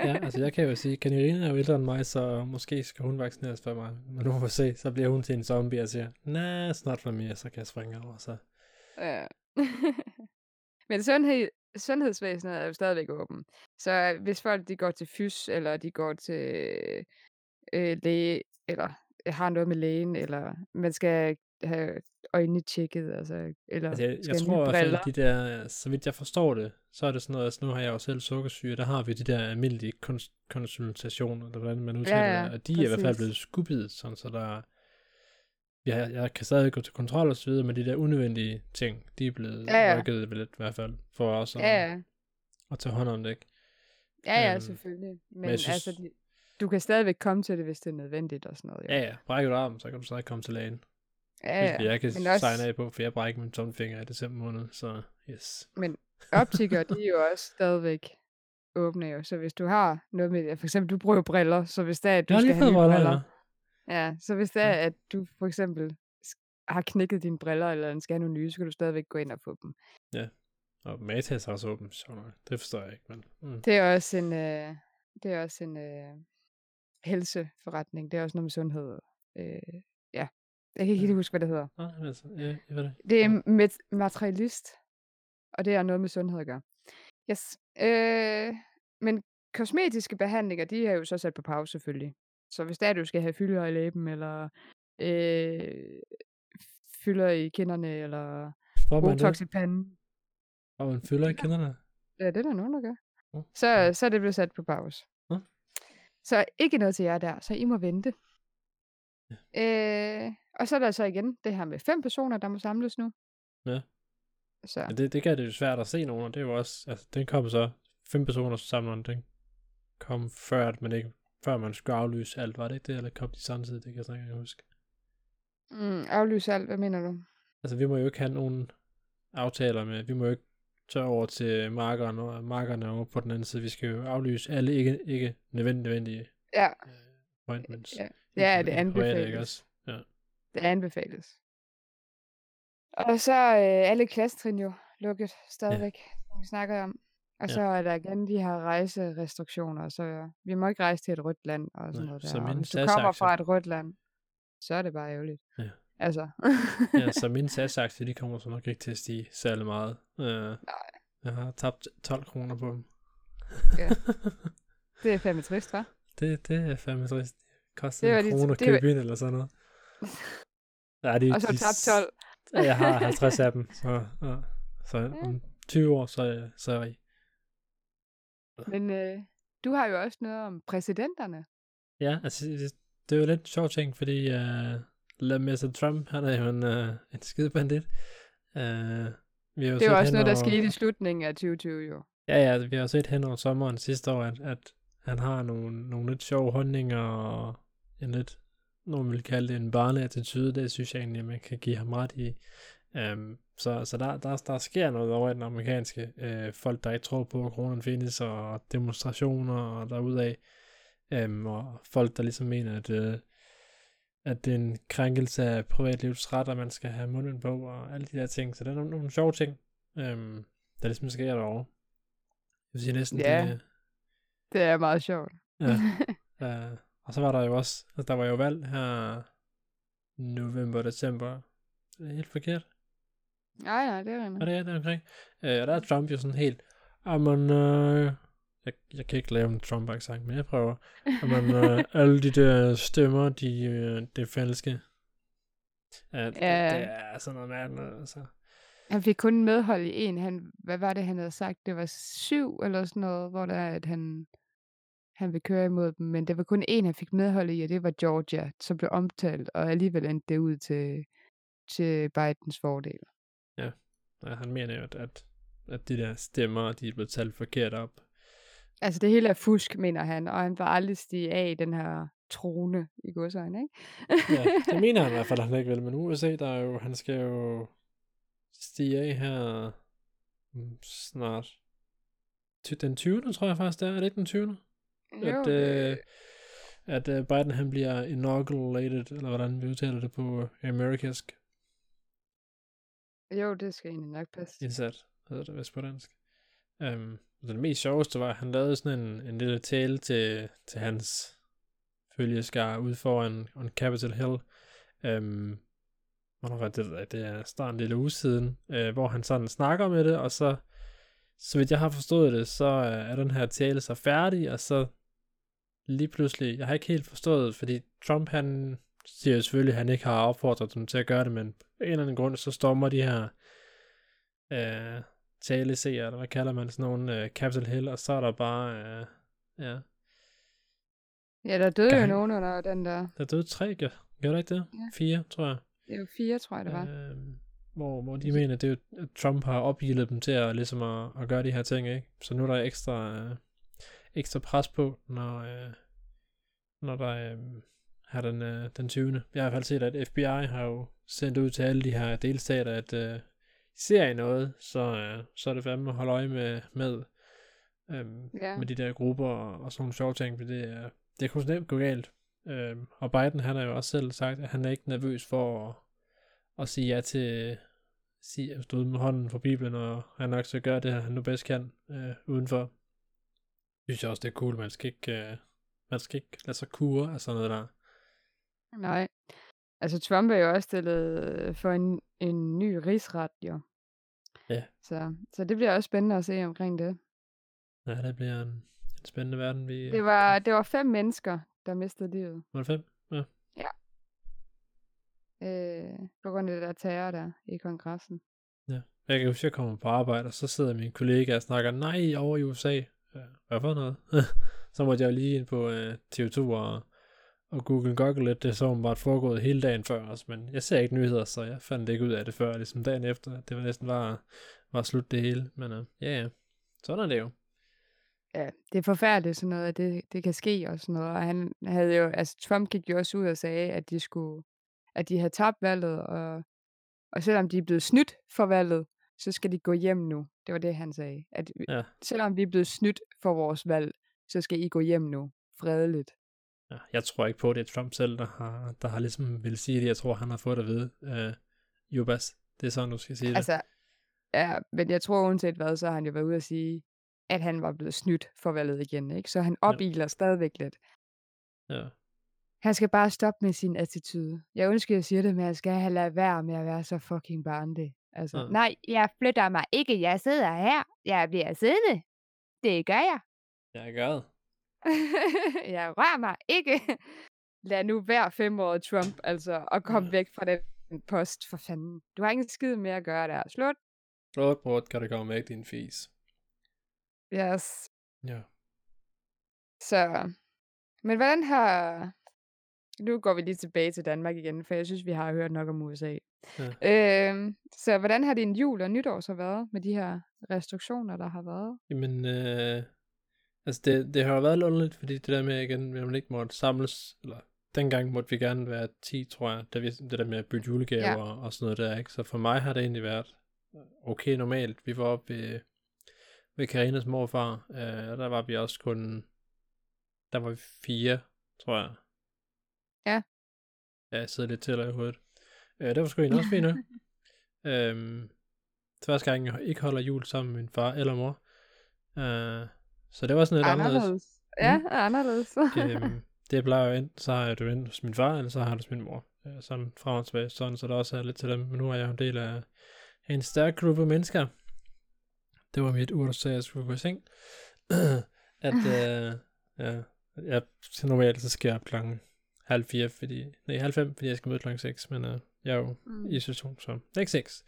Ja, altså jeg kan jo sige, Kanirina er jo ældre end mig, så måske skal hun vaccineres for mig. Men nu må vi se, så bliver hun til en zombie og siger, nej, snart for mere, så kan jeg springe over. Så.
Ja. Men sundhed, sundhedsvæsenet er jo stadigvæk åben. Så hvis folk de går til fys, eller de går til øh, læge, eller har noget med lægen, eller man skal have øjnene tjekket, altså, eller
Altså, jeg, jeg tror fald,
briller.
de der, så vidt jeg forstår det, så er det sådan noget, altså nu har jeg jo selv sukkersyge, der har vi de der almindelige kons- konsultationer, eller hvordan man udtaler
Ja, ja,
det, og de er i hvert fald
præcis.
blevet skubbet, sådan så der, ja, jeg kan stadig gå til kontrol og så videre, men de der unødvendige ting, de er blevet
Ja, ja.
rykket lidt i hvert fald, for os at,
Ja, ja.
at tage hånd om det, ikke?
Ja, ja,
Øhm,
selvfølgelig. Men,
jeg
men
synes-
altså, du kan stadigvæk komme til det, hvis det er nødvendigt og sådan noget. Jo.
Ja, ja, brækker du armen, så kan du stadig komme til lægen.
Ja, ja.
jeg kan
Men også-
signe af på, for jeg brækker min tommelfinger i december måned, så yes.
Optikere, de er jo også stadigvæk åbne jo. Så hvis du har noget med, for eksempel du bruger briller, så hvis det er, at du
Jeg
skal have nye
briller,
briller,
ja.
ja, så hvis det er,
Ja.
at du for eksempel har knækket dine briller, eller skal have nogle nye, så kan du stadigvæk gå ind og få dem.
Og Matas har også åbent, sjovt nok. Det forstår jeg ikke, men... Mm.
Det er også en, øh, det er også en øh, helseforretning. Det er også noget med sundhed. Øh, ja, jeg kan ikke helt
Ja.
huske, hvad det hedder.
Ah, altså, ja, ved det.
Det er
Ja.
met- materialist, og det er noget med sundhed at gøre. Yes. Øh, men kosmetiske behandlinger, de er jo så sat på pause selvfølgelig. Så hvis det er, at du skal have fylder i læben, eller øh, fylder i kinderne, eller botox i panden,
Og man fylder i kinderne?
ja, det er der nogen, der gør,
Mm.
så, så er det blevet sat på pause.
Mm.
Så ikke noget til jer der, så I må vente. Øh, og så er der så igen det her med fem personer, der må samles nu.
Ja.
Så.
Men det, det gør det jo svært at se nogen, og det er jo også, altså, den kom så, fem personer sammen, den kom før, at man ikke, før man skulle aflyse alt, var det ikke det, eller kom de samtidig, det kan jeg snart ikke huske.
Mm, aflyse alt, hvad mener du?
Altså, vi må jo ikke have nogen aftaler med, vi må jo ikke tage over til markerne og markerne over på den anden side, vi skal jo aflyse alle ikke, ikke nødvendige, nødvendige
Ja,
øh, appointments.
Ja, ja det
ikke
anbefales.
også? Ja.
Det anbefales. Og så øh, alle klassetrin jo lukket stadigvæk, som vi snakker om. Og
Ja.
så er der igen de her rejserestriktioner, så vi må ikke rejse til et rødt land og sådan
Nej,
noget
så
der. Og
min
hvis du kommer fra et rødt land, så er det bare ærgerligt.
Ja.
Altså.
ja, så mine SAS-aktier, de kommer så nok ikke til at stige særlig meget. Uh, Nej. Jeg har tabt 12 kroner på dem.
Ja. det er fandme trist, hva'?
det, det er fandme trist. Koster
Det var
en krone at
det var-
købe ind eller sådan noget. Ja, de,
Og så tabt 12.
Ja, jeg har 50 af dem, så, ja. så om 20 år, så, så er jeg i.
Men øh, du har jo også noget om præsidenterne.
Ja, altså, det, det er jo lidt sjovt ting, fordi uh, Mr. Trump, han er jo en, uh, en skide bandit. Uh, vi har jo
Det er jo også noget, der
over-
skete i slutningen af 2020 jo.
Ja, ja, vi har jo set hen over sommeren sidste år, at, at han har nogle, nogle lidt sjove holdninger, og en lidt, nogen vil kalde det en barneattitude, det synes jeg egentlig, man kan give ham ret i. Um, så så der, der, der sker noget over i den amerikanske øh, folk, der ikke tror på, at kronen findes, og demonstrationer og derudaf. Um, og folk, der ligesom mener, at, øh, at det er en krænkelse af privatlivets ret, og man skal have munden på, og alle de der ting. Så det er nogle, nogle sjove ting, um, der ligesom sker derovre. Jeg vil sige næsten,
Ja.
det,
Det er meget sjovt.
Ja. Uh, og så var der jo også, altså der var jo valg her november, december. Det er helt forkert.
Nej, nej, det er
Og
rent.
det er det omkring. Uh, og der er Trump jo sådan helt, jamen, uh, jeg, jeg kan ikke lave en Trump-accent, men jeg prøver. Jamen, uh, alle de der stemmer, de, uh, det er falske. Uh, det,
Ja.
det er sådan noget mærkeligt, altså.
Han fik kun medhold i en. Han, hvad var det, han havde sagt? Det var syv eller sådan noget, hvor der er, at han, han vil køre imod dem. Men det var kun en, han fik medhold i, og det var Georgia, som blev omtalt, og alligevel endte det ud til, til Bidens fordel.
Ja, han mener jo, at, at, at de der stemmer, de er blevet talt forkert op.
Altså det hele er fusk, mener han, og han var aldrig stige af i den her trone i godsøjne, ikke?
ja, det mener han i hvert fald, at han ikke vil. Men USA, der er jo, han skal jo stige af her mm, snart. Den 20. tror jeg faktisk, det er. Er det ikke den 20. At, øh, at øh, Biden han bliver inaugurated, eller hvordan vi udtaler det på amerikansk
jo, det skal egentlig nok passe.
indsat, hedder det vist på dansk. Um, det mest sjoveste var, at han lavede sådan en, en lille tale til, til hans følgeskar ude foran on Capitol Hill. Um, hvornår var det, det er snart en lille uge siden, uh, hvor han sådan snakker med det, og så, så vidt jeg har forstået det, så uh, er den her tale så færdig, og så lige pludselig, jeg har ikke helt forstået, fordi Trump han siger jo selvfølgelig, at han ikke har opfordret dem til at gøre det, men på en eller anden grund, så stormer de her øh, taleseere, eller hvad kalder man sådan nogle, øh, Capitol Hill, og så er der bare, øh, ja,
Ja, der døde jo
Gang.
nogen under den der.
der døde tre, gør, gør der ikke det?
Ja.
Fire, tror jeg.
Det er jo fire, tror jeg, det var.
Øh, hvor, hvor de mener, det er jo, at Trump har opgivet dem til at, ligesom at, at gøre de her ting, ikke? Så nu er der ekstra, øh, ekstra pres på, når, øh, når der øh, er den, øh, den 20. Jeg har i hvert fald set, at FBI har jo sendt ud til alle de her delstater, at øh, ser I noget, så, øh, så er det fandme at holde øje med, med Øhm,
Ja.
Med de der grupper og, og sådan nogle sjove ting, for det, er- det kunne nemt gå galt. Øhm, og Biden, han har jo også selv sagt, at han er ikke nervøs for at, at sige ja til, sige, at stå med hånden for Bibelen, og han nok skal gøre det, han nu bedst kan øh, udenfor. Synes jeg også, det er cool. Man skal ikke, øh, man skal ikke lade sig kure af sådan noget der.
Nej. Altså, Trump er jo også stillet for en, en ny rigsret, jo.
Ja.
Så, så det bliver også spændende at se omkring det.
Ja, det bliver en, en spændende verden. Vi,
Det var, det var fem mennesker, der mistede livet.
Var det fem? Ja.
Øh, på grund af det der terror der i kongressen.
Jeg kan huske, at jeg kommer på arbejde, og så sidder min kollega og snakker, nej, over i USA. Ja, hvad for noget? så måtte jeg jo lige ind på uh, TV2 og, og Google Google lidt. Det så åbenbart foregået hele dagen før også, men jeg ser ikke nyheder, så jeg fandt ikke ud af det før, ligesom dagen efter. Det var næsten bare, var slut det hele. Men uh, ja, ja, sådan er det jo.
Ja, det er forfærdeligt sådan noget, at det, det kan ske og sådan noget. Og han havde jo, altså Trump gik jo også ud og sagde, at de skulle, at de havde tabt valget, og, og selvom de er blevet snydt for valget, så skal de gå hjem nu. Det var det, han sagde. At
Ja.
selvom vi er blevet snydt for vores valg, så skal I gå hjem nu. Fredeligt.
Ja, jeg tror ikke på, at det er Trump selv, der har, der har ligesom vil sige det. Jeg tror, han har fået det at vide. Uh, Jubas, det er sådan, du skal sige det.
Altså, ja, men jeg tror uanset hvad, så har han jo været ude at sige, at han var blevet snydt for valget igen, ikke? Så han opiler stadigvæk lidt.
Ja.
Han skal bare stoppe med sin attitude. Jeg ønsker, jeg siger det, men jeg skal have lade være med at være så fucking barnlig. Altså,
Ja.
nej, jeg flytter mig ikke. Jeg sidder her. Jeg bliver siddende. Det gør jeg.
Jeg er gad.
jeg rører mig ikke. Lad nu fem år Trump, altså, og kom
Ja.
væk fra den post, for fanden. Du har ingen skid mere at gøre der. Slut.
Brot, brot, kan du komme væk, din fis.
Yes.
Ja.
Så, men hvordan har... Nu går vi lige tilbage til Danmark igen, for jeg synes, vi har hørt nok om USA.
Ja.
Øhm, så hvordan har din jul og nytår så været med de her restriktioner, der har været?
Jamen, øh, altså det, det har jo været lidt underligt, fordi det der med igen, at man ikke måtte samles, eller dengang måtte vi gerne være 10, tror jeg, da vi, det der med at bytte julegaver
Ja.
og, og sådan noget der, ikke? Så for mig har det egentlig været okay normalt. Vi var oppe ved, ved Karinas morfar, øh, der var vi også kun, der var vi fire, tror jeg.
Ja.
Ja, jeg sidder lidt til i hovedet. Øh, det var sgu egentlig også fint øhm, første gang, jeg ikke holder jul sammen med min far eller mor. Øh, så det var sådan lidt anderledes.
Ja,
Mm.
anderledes.
øhm, det plejer jo enten, så har jo enten hos min far, eller så har hos min mor. Øh, sådan frem og tilbage, sådan, så der også er lidt til dem. Men nu er jeg jo en del af, en stærk gruppe mennesker. Det var mit ur, at jeg skulle gå i seng. at, øh, ja, jeg, så normalt så skal jeg op klokken halv fire, fordi, nej, halv fem, fordi jeg skal møde klokken seks, men øh, jeg er jo
Mm.
i situation, så det ikke seks.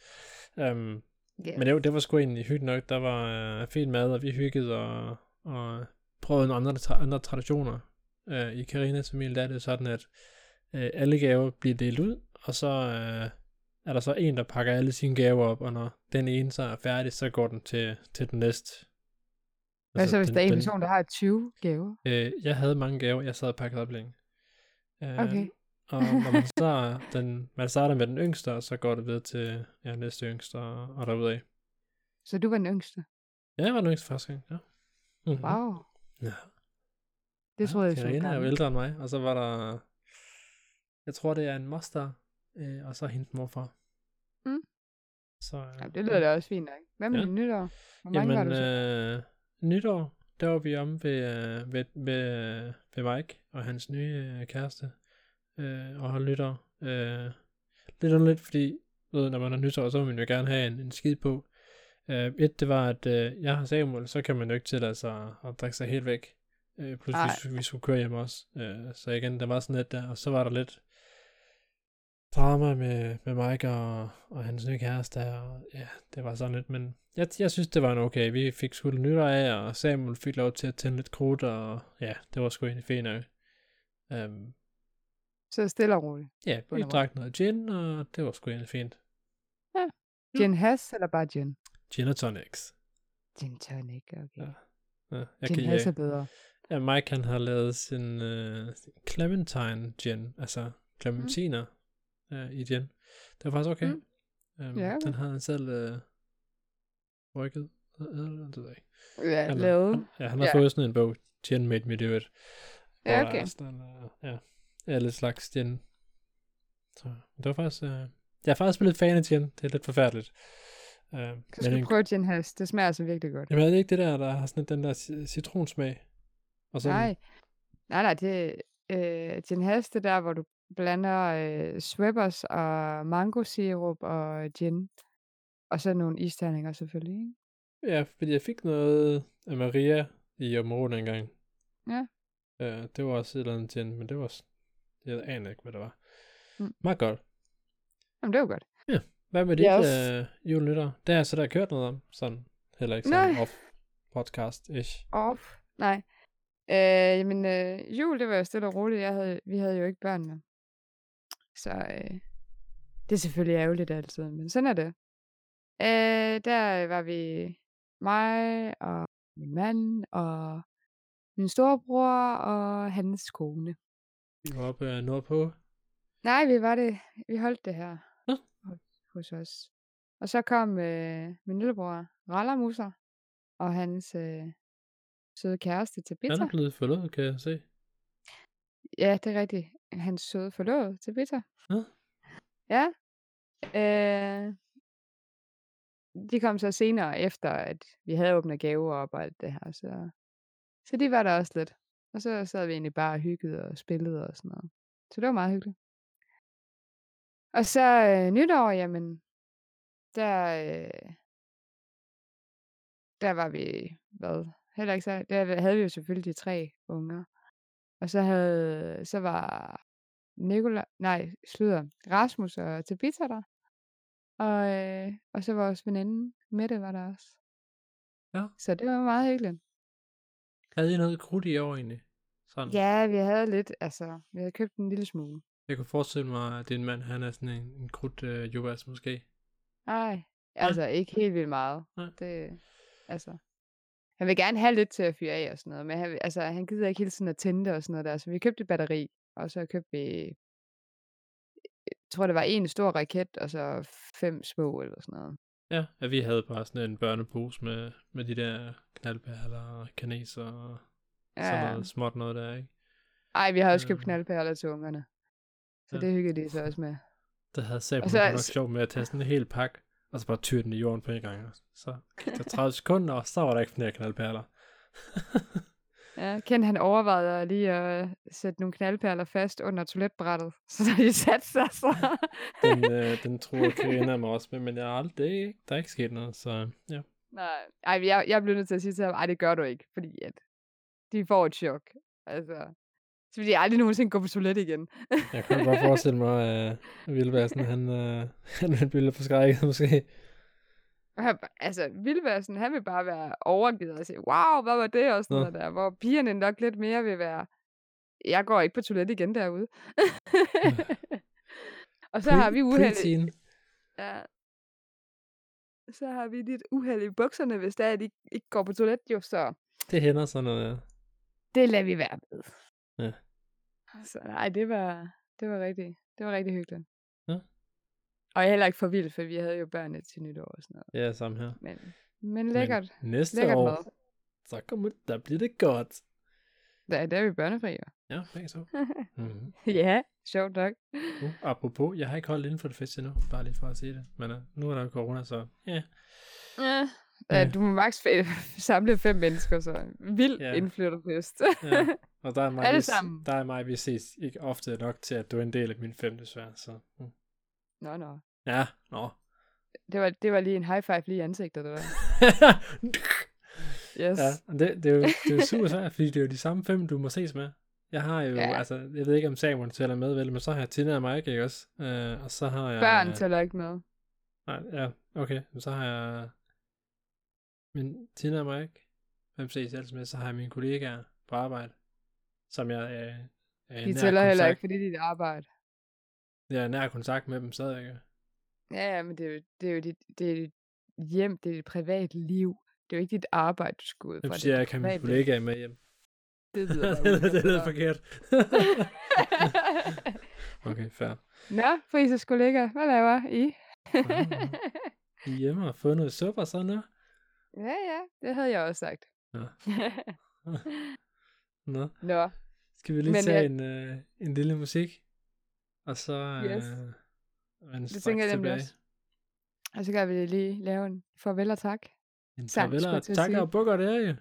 Um,
Yeah.
men det, var- det var sgu egentlig hyggeligt nok. Der var øh, fin mad, og vi hyggede og, og prøvede nogle andre, tra- andre traditioner. Øh, I Karinas familie der er det sådan, at øh, alle gaver bliver delt ud, og så øh, er der så en, der pakker alle sine gaver op, og når den ene så er færdig, så går den til, til den næste.
Hvad så, hvis
den,
der er en person, der har 20 gaver?
Øh, jeg havde mange gaver, jeg sad og pakkede op længe. Øh,
Okay.
og når man, så, den, man starter med den yngste, og så går det videre til ja, næste yngste, og, og derudad.
Så du var den yngste?
Ja, jeg var den yngste første gang, ja. Mm-hmm.
Wow.
Ja.
Det troede jeg, så
Karina er jo ældre end mig, og så var der, jeg tror det er en moster, øh, og så hendes morfar.
Mm.
Så, øh,
Ja, det lyder da også fint nok. Hvad med
Ja.
nytår? Hvor mange
Jamen,
var du
øh, nytår, der var vi om ved, øh, ved, ved, ved Mike og hans nye øh, kæreste, øh, og holde nytår. Øh, lidt underligt, fordi ved, når man har nytår, så vil man jo gerne have en, en skid på. Øh, et, det var, at øh, jeg har Samuel, så kan man jo ikke tillade sig at, at drikke sig helt væk. Øh, plus
Nej.
vi, vi skulle køre hjem også. Øh, så igen, der var sådan lidt der, og så var der lidt drama med, med Mike og, og hans nye kæreste, og ja, det var sådan lidt, men jeg, jeg synes, det var en okay. Vi fik sgu lidt nytår af, og Samuel fik lov til at tænde lidt krudt, og ja, det var sgu egentlig fint nok. Um,
Så stille og roligt.
ja, vi drak noget gin, og det var sgu egentlig fint. Mm.
Gin has eller bare gin?
Gin og tonics.
Gin tonic, okay.
Ja. Ja, jeg
Gin
kan,
has er
ja,
bedre.
ja, Mike han har lavet sin uh, clementine gin, altså clementiner mm. uh, i gin. Det var faktisk okay.
Mm.
Um,
Ja, okay.
Den havde han selv uh, rykket Øh, det ved jeg ikke.
Ja,
Han,
lavet.
han, ja, han har
Ja.
fået sådan en bog, Jen Made Me Do It.
Ja,
der er
okay.
sådan, øh, ja, alle slags Jen. Så det var faktisk, øh, jeg er faktisk blevet fan af Jen. Det er lidt forfærdeligt. Øh,
Så skal du prøve gin hash. Det smager altså virkelig godt.
jamen er det ikke det der, der har sådan den der ci- citronsmag? Og så,
Nej. Nej, nej, det er øh, gin hash, det er der, hvor du blander øh, Schweppes og mango sirup og gin. Og så nogle isterninger selvfølgelig, ikke?
Ja, fordi jeg fik noget af Maria i området engang.
Ja.
Øh, det var også et eller andet gin, men det var... s- Jeg aner ikke, hvad det var.
Mm.
Meget godt.
Jamen, det var godt.
Hvad med dit
Jeg
yes. øh, julenytter? Det har jeg så der kørt noget om. Sådan, heller ikke sådan off podcast-ish.
Off. Nej. Øh, jamen, øh, jul, det var jo stille og roligt. Jeg havde, vi havde jo ikke børn med. Så øh, det er selvfølgelig ærgerligt altid, men sådan er det. Øh, der var vi mig og min mand og min storebror og hans kone.
Vi var oppe øh, nordpå.
Nej, vi var det. Vi holdt det her. Hos, os. Og så kom øh, min lillebror, Rallamusser, og hans øh, søde kæreste til
Han
Bitter.
er blevet forlovet, kan jeg se.
Ja, det er rigtigt. Hans søde forlovede til Bitter.
Nå.
Ja. Øh, de kom så senere efter, at vi havde åbnet gaver op og alt det her. Så, så de var der også lidt. Og så sad vi egentlig bare og hyggede og spillede og sådan noget. Så det var meget hyggeligt. Og så øh, nytår, jamen, der, øh, der var vi, hvad, heller ikke så, der havde vi jo selvfølgelig de tre unger. Og så havde, så var Nikolaj, nej, slutter, Rasmus og Tabitha der. Og, øh, og så vores veninde, Mette, var der også.
Ja.
Så det var meget hyggeligt.
Havde I noget krudt i år egentlig? Sådan.
Ja, vi havde lidt, altså, vi havde købt en lille smule.
Jeg kunne forestille mig, at din mand, han er sådan en, en krudt øh, jobas måske.
Nej, altså ikke helt vildt meget.
Nej.
Det, altså, han vil gerne have lidt til at fyre af og sådan noget, men han, altså, han gider ikke hele tiden at tænde det og sådan noget der. Så vi købte et batteri, og så købte vi, jeg tror det var en stor raket, og så fem små eller sådan noget.
Ja, at vi havde bare sådan en børnepose med, med de der knaldperler og kaneser og sådan noget småt noget der, ikke?
Ej, vi har også købt
Øh.
knaldperler til ungerne. Så det hyggede de så også med.
Der havde
Og
så, nok sjovt med at tage sådan en hel pakke, og så bare tyre den i jorden på en gang. Så gik der 30 sekunder, og så var der ikke flere knaldperler.
Ja, Ken han overvejede lige at sætte nogle knaldperler fast under toiletbrættet, så de satte sig så.
den, øh, den tror Karina mig også med, men jeg har aldrig, det er der er ikke sket noget, så ja.
Nej, ej, jeg, jeg blev nødt til at sige til ham, ej, det gør du ikke, fordi at de får et chok. Altså, så vil de aldrig nogensinde gå på toilet igen.
Jeg kan godt forestille mig, at uh, Vilbassen, han, uh, han vil blive forskrækket måske.
Altså, Vildværsen, han vil bare være overgivet og sige, wow, hvad var det, og sådan
Nå.
noget der. Hvor pigerne nok lidt mere vil være, jeg går ikke på toilet igen derude. og så har vi uheld.
Preteen.
Ja. Så har vi lidt uheld i bukserne, hvis det er, at de ikke går på toilet, jo, så
Det hænder sådan noget, ja.
det lader vi være med.
Ja.
Så nej, det var, det var rigtig, det var rigtig hyggeligt.
Ja.
Og jeg er heller ikke for vild, for vi havde jo børnene til nytår og sådan noget.
Ja, samme her.
Men, men lækkert.
Men næste
lækkert
år,
mad.
så kommer, der bliver det godt.
Der, der er vi børnefri, jo.
Ja, begge så. Mm-hmm.
ja, sjovt nok.
Uh, apropos, jeg har ikke holdt inden for det fest endnu, bare lige for at sige det. Men uh, nu er der jo corona, så ja.
Ja.
Ja.
Ja. Du må maks samle fem mennesker, så vild
Ja.
ja. indflytterfest.
ja. Og der er, mig,
Alle
vi,
sammen.
der er mig, vi ses ikke ofte nok til, at du er en del af min femte svær. Så. Mm.
nå, nå.
Ja, nå.
Det var, det var lige en high five lige i ansigtet, det der. Yes.
ja, det, det, er jo, det er jo super svært, fordi det er jo de samme fem, du må ses med. Jeg har jo, ja. Altså, jeg ved ikke, om Samuel tæller med, vel, men så har jeg Tina og Mike, ikke også? Uh, og så har jeg...
Børn tæller ikke med.
Nej, ja, okay. Men så har jeg min Tina og Mike, hvem ses jeg ellers med, så har jeg mine kollegaer på arbejde, som jeg øh, er
De tæller heller ikke, fordi det er dit arbejde.
Jeg er nær kontakt med dem stadig.
Ja, ja, men det er jo, det er jo dit, det er dit hjem, det er dit private liv. Det er jo ikke dit arbejde, du skal ud fra. Det
siger,
er
jeg kan
private.
kollegaer med hjem?
Det lyder
det, lyder forkert. okay, fair.
Nå, Frises kollega, hvad laver I?
I er hjemme og fået noget suppe og sådan noget.
Ja, ja, det havde jeg også sagt.
Nå. Nå,
Nå,
skal vi lige
Men
tage
jeg-
en, øh, en lille musik? Og så øh,
Yes.
vende
det tænker jeg
tilbage.
også. Og så kan vi lige lave en farvel og tak.
En farvel og
sige.
og bukker, det er jo.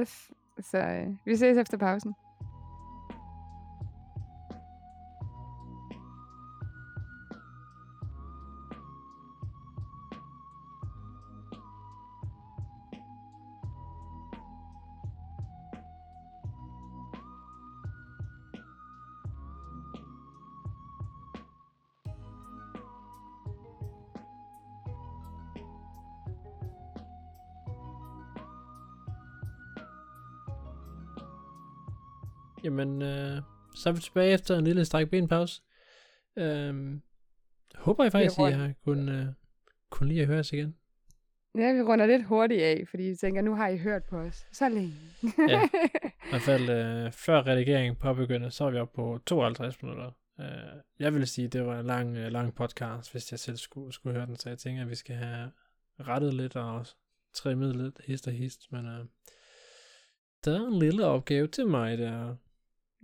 Yes. Så øh, vi ses efter pausen.
Jamen, øh, så er vi tilbage efter en lille stræk benpause. Øhm, håber jeg faktisk, I
rundt.
har kunnet, øh, kun lide at høre os igen.
Ja, vi runder lidt hurtigt af, fordi jeg tænker, nu har I hørt på os så længe.
Ja. I hvert fald øh, før redigeringen påbegyndte, så var vi oppe på 52 minutter. Øh, jeg vil sige, det var en lang, øh, lang podcast, hvis jeg selv skulle, skulle høre den, så jeg tænker, at vi skal have rettet lidt og også trimmet lidt hist og hist, men øh, der er en lille opgave til mig der.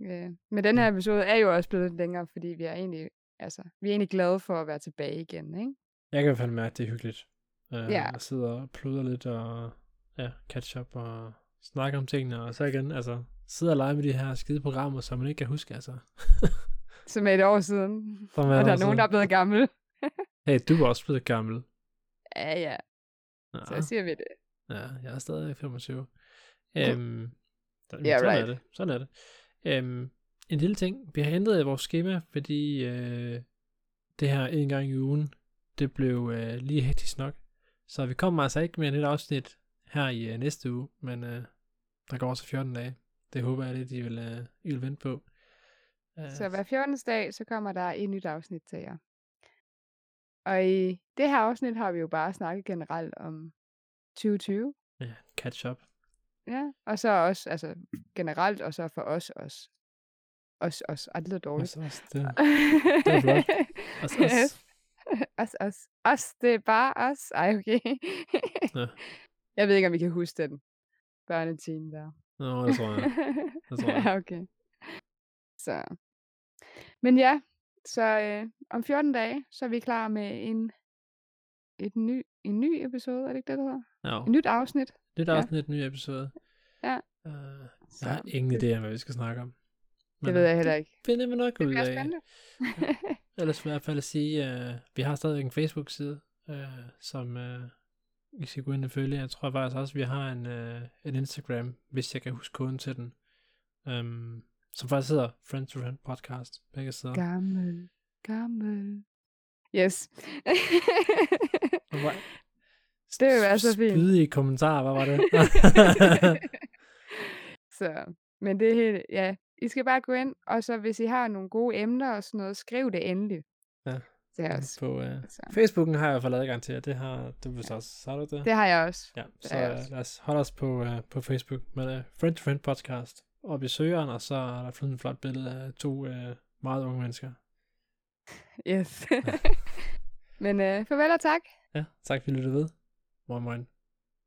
Ja. Men den her episode er jo også blevet lidt længere, fordi vi er egentlig, altså, vi er egentlig glade for at være tilbage igen, ikke?
Jeg kan i hvert fald mærke, at det er hyggeligt. Øh,
Ja.
At sidde og pludre lidt og ja, catch up og snakke om tingene, og så igen, altså, sidde og lege med de her skide programmer, som man ikke kan huske, altså.
Som er et år siden.
Som
Og
er
der er nogen, der er blevet gammel.
Hey, du er også blevet gammel.
Ja, ja.
Ja.
Så siger vi det.
Ja, jeg er stadig 25. Øhm, der,
Yeah,
sådan
right.
er det. Sådan er det. Øhm, en lille ting. Vi har ændret i vores schema, fordi øh, det her en gang i ugen, det blev øh, lige hektisk nok. Så vi kommer altså ikke med et nyt afsnit her i øh, næste uge, men øh, der går også 14 dage. Det håber jeg lidt, I vil, øh, I vil vente på. Øh,
Så hver 14. dag, så kommer der et nyt afsnit til jer. Og i det her afsnit har vi jo bare snakket generelt om 2020.
ja, catch up.
Ja, og så også, altså generelt, og så for os også. Os, os. Lyder dårligt.
Også, også, det, det er flot. Os, os.
Yes. Os, os. Os, det er bare os. Ej, okay.
Ja.
Jeg ved ikke, om vi kan huske den børneteam der.
Nå, det tror jeg. Det tror jeg.
ja, okay. Så. Men ja, så øh, om 14 dage, så er vi klar med en, et ny, en ny episode, er det ikke det, der hedder?
Ja,
Et nyt afsnit.
Nyt
ja.
afsnit, ny episode.
Ja.
Uh, jeg har ingen idé om, hvad vi skal snakke om.
det ved jeg heller ikke.
Det finder vi nok
Det
ud af. Ellers vil jeg i hvert fald sige, at uh, vi har stadig en Facebook-side, uh, som uh, I skal gå ind og følge. Jeg tror faktisk også, at vi har en, uh, en Instagram, hvis jeg kan huske koden til den. Um, som faktisk hedder Friends to Friend Podcast. Begge steder.
Gammel, gammel. Yes. Det vil være så fint.
Spydige kommentarer, hvad var det?
så, men det er helt, ja, I skal bare gå ind, og så hvis I har nogle gode emner og sådan noget, skriv det endelig.
Ja.
Til os.
på uh,
Så.
Facebooken har jeg i hvert fald adgang til, og det har du vist også. Har du det?
Det har jeg også.
Ja, så
er
uh,
også.
lad os holde os på, uh, på Facebook med uh, Friend to Friend Podcast. Og i søgeren, og så er der fundet et flot billede af to uh, meget unge mennesker.
Yes. men uh, farvel og tak.
Ja, tak fordi du lyttede ved. Moin moin.